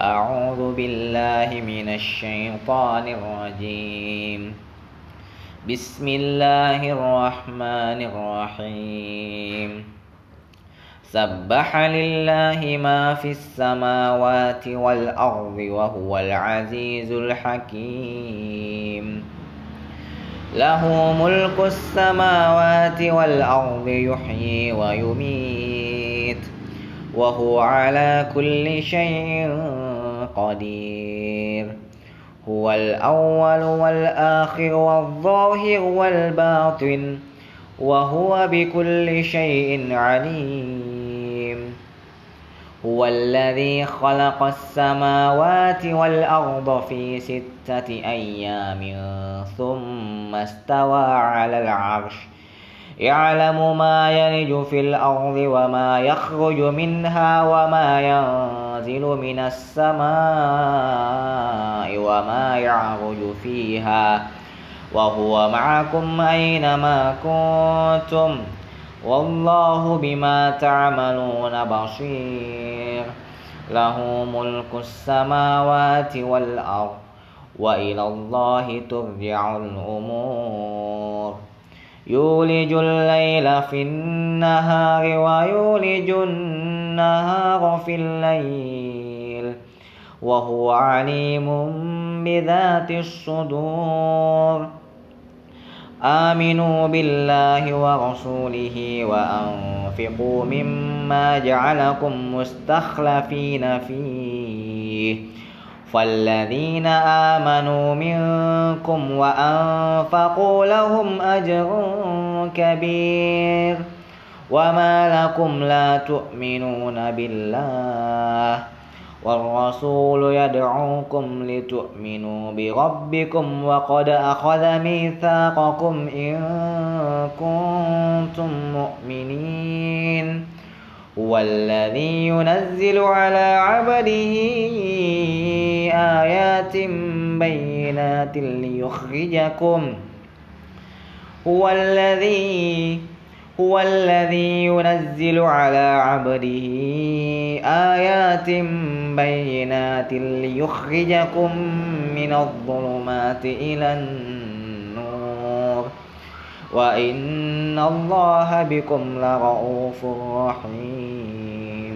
أعوذ بالله من الشيطان الرجيم. بسم الله الرحمن الرحيم. سبح لله ما في السماوات والأرض وهو العزيز الحكيم. له ملك السماوات والأرض يحيي ويميت. وهو على كل شيء قدير. هو الأول والآخر والظاهر والباطن وهو بكل شيء عليم. هو الذي خلق السماوات والأرض في ستة أيام ثم استوى على العرش. يعلم ما يلج في الأرض وما يخرج منها وما ينزل من السماء وما يعرج فيها. وهو معكم أينما كنتم. والله بما تعملون بصير. له ملك السماوات والأرض. وإلى الله ترجع الأمور. يولج الليل في النهار ويولج النهار في الليل وهو عليم بذات الصدور. آمنوا بالله ورسوله وأنفقوا مما جعلكم مستخلفين فيه. فالذين آمنوا منكم وأنفقوا لهم أجر كبير. وما لكم لا تؤمنون بالله والرسول يدعوكم لتؤمنوا بربكم وقد أخذ ميثاقكم إن كنتم مؤمنين. هو الذي ينزل على عبده آيات بينات ليخرجكم. هو الذي هو الذي ينزل على عبده آيات بينات ليخرجكم من الظلمات إلى النور. وإن الله بكم لرؤوف رحيم.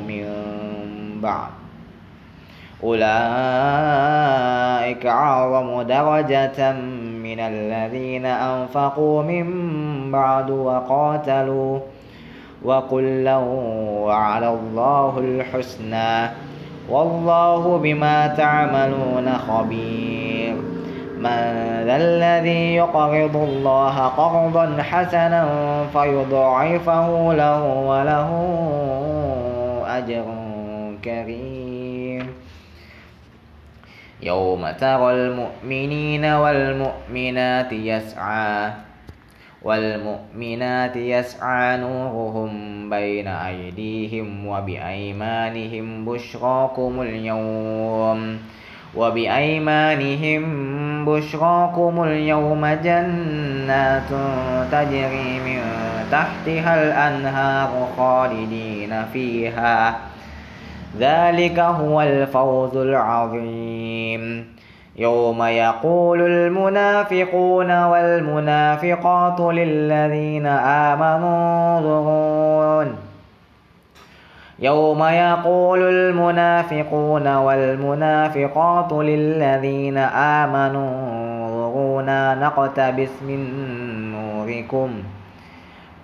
من بعد. أولئك أعظم درجة من الذين أنفقوا من بعد وقاتلوا وكلا وعلى الله الحسنى. والله بما تعملون خبير. من ذا الذي يقرض الله قرضا حسنا فيضاعفه له وله أجر كريم. يوم ترى المؤمنين والمؤمنات يسعى والمؤمنات يسعى نورهم بين أيديهم وبأيمانهم بشراكم اليوم وبأيمانهم بشراكم اليوم جنات تجري من تحتها الأنهار خالدين فيها. ذلك هو الفوز العظيم. يوم يقول المنافقون والمنافقات للذين آمنوا انظرون. يوم يقول المنافقون والمنافقات للذين آمنوا انظرونا نقتبس من نوركم.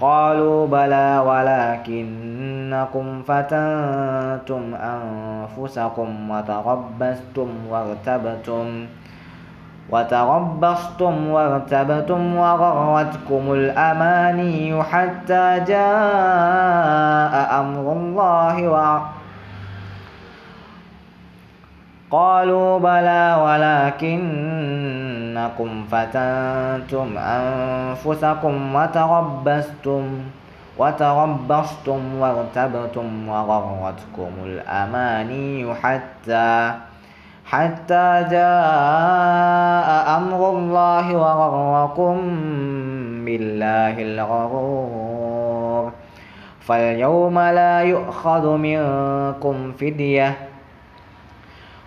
قالوا بلى ولكنكم فتنتم أنفسكم وتربستم وارتبتم وتربصتم وارتبتم وغرتكم الأماني حتى جاء أمر الله وعلى قالوا بلى ولكنكم فتنتم أنفسكم وتربستم وتربصتم وارتبتم وغرتكم الأماني حتى حتى جاء أمر الله وغركم بالله الغرور فاليوم لا يؤخذ منكم فدية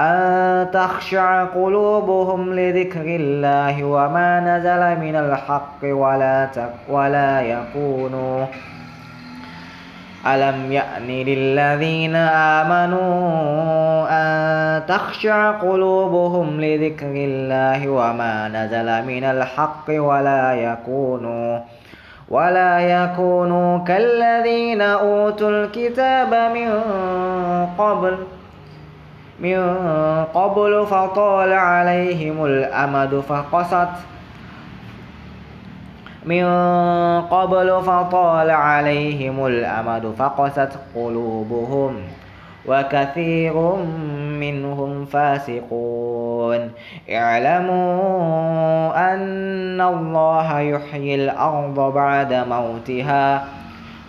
أن تخشع قلوبهم لذكر الله وما نزل من الحق ولا تك ولا يكونوا. ألم يأن للذين آمنوا أن تخشع قلوبهم لذكر الله وما نزل من الحق ولا يكونوا. ولا يكونوا كالذين أوتوا الكتاب من قبل من قبل فطال عليهم الأمد فقست من قبل فطال عليهم الأمد فقست قلوبهم وكثير منهم فاسقون. اعلموا أن الله يحيي الأرض بعد موتها.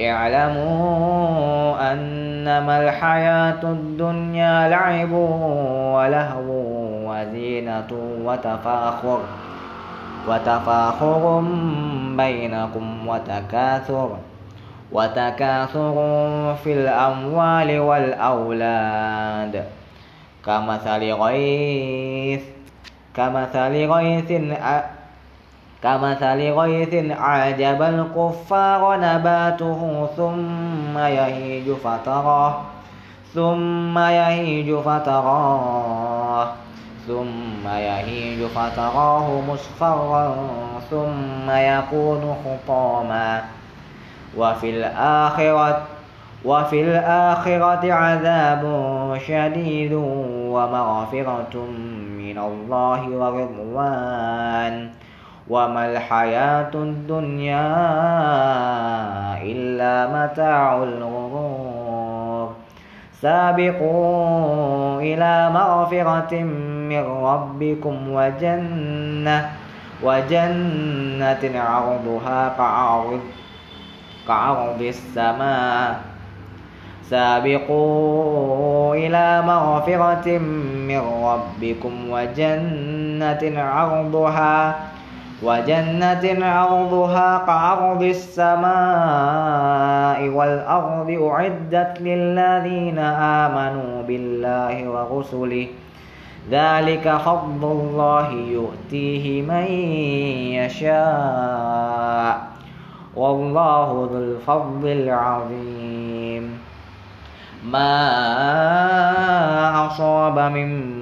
اعلموا أنما الحياة الدنيا لعب ولهو وزينة وتفاخر وتفاخر بينكم وتكاثر وتكاثر في الأموال والأولاد. كمثل غيث كمثل غيث كمثل غيث أعجب الكفار نباته ثم يهيج فتراه ثم يهيج فتراه ثم يهيج فتراه مصفرا ثم يكون حطاما وفي الآخرة وفي الآخرة عذاب شديد ومغفرة من الله ورضوان. وما الحياة الدنيا إلا متاع الغرور سابقوا إلى مغفرة من ربكم وجنة وجنة عرضها كعرض كعرض السماء سابقوا إلى مغفرة من ربكم وجنة عرضها وجنة عرضها كعرض السماء والأرض أعدت للذين آمنوا بالله ورسله. ذلك فضل الله يؤتيه من يشاء. والله ذو الفضل العظيم. ما أصاب من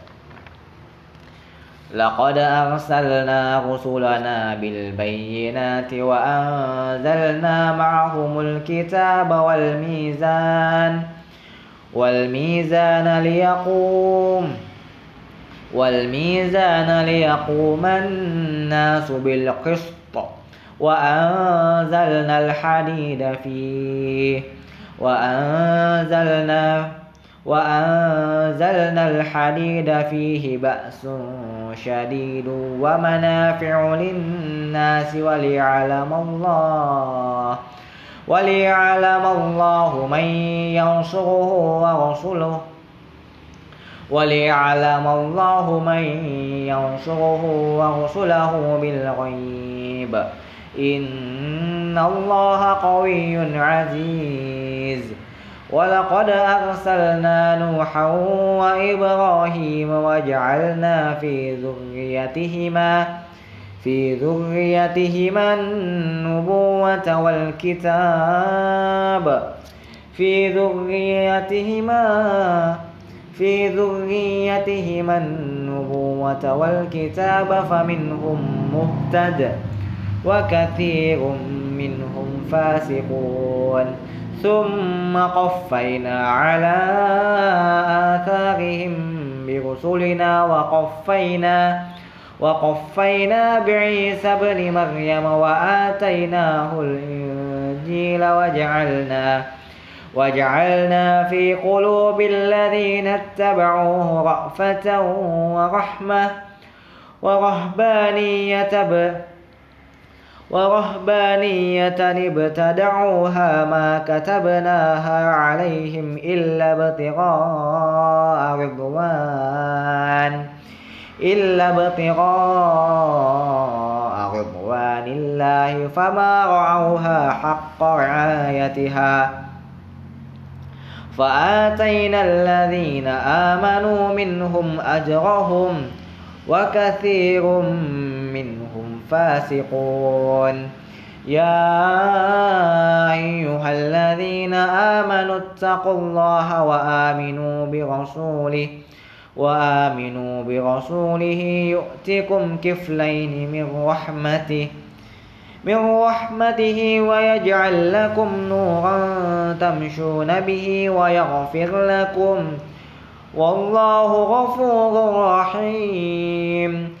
لقد أرسلنا رسلنا بالبينات وأنزلنا معهم الكتاب والميزان والميزان ليقوم والميزان ليقوم الناس بالقسط وأنزلنا الحديد فيه وأنزلنا وأنزلنا الحديد فيه بأس شديد ومنافع للناس وليعلم الله وليعلم الله من ينصره ورسله وليعلم الله من ينصره ورسله بالغيب. إن الله قوي عزيز. ولقد أرسلنا نوحا وإبراهيم وجعلنا في ذريتهما في ذريتهما النبوة والكتاب في ذريتهما في ذريتهما النبوة والكتاب فمنهم مهتد وكثير منهم فاسقون ثم قفينا على آثارهم برسلنا وقفينا وقفينا بعيسى ابن مريم وآتيناه الإنجيل وجعلنا وجعلنا في قلوب الذين اتبعوه رأفة ورحمة ورهبانية ورهبانية ابتدعوها ما كتبناها عليهم إلا ابتغاء رضوان إلا ابتغاء رضوان الله فما رعوها حق رعايتها. فآتينا الذين آمنوا منهم أجرهم وكثير فاسقون يا أيها الذين آمنوا اتقوا الله وآمنوا برسوله وآمنوا برسوله يؤتكم كفلين من رحمته من رحمته ويجعل لكم نورا تمشون به ويغفر لكم. والله غفور رحيم.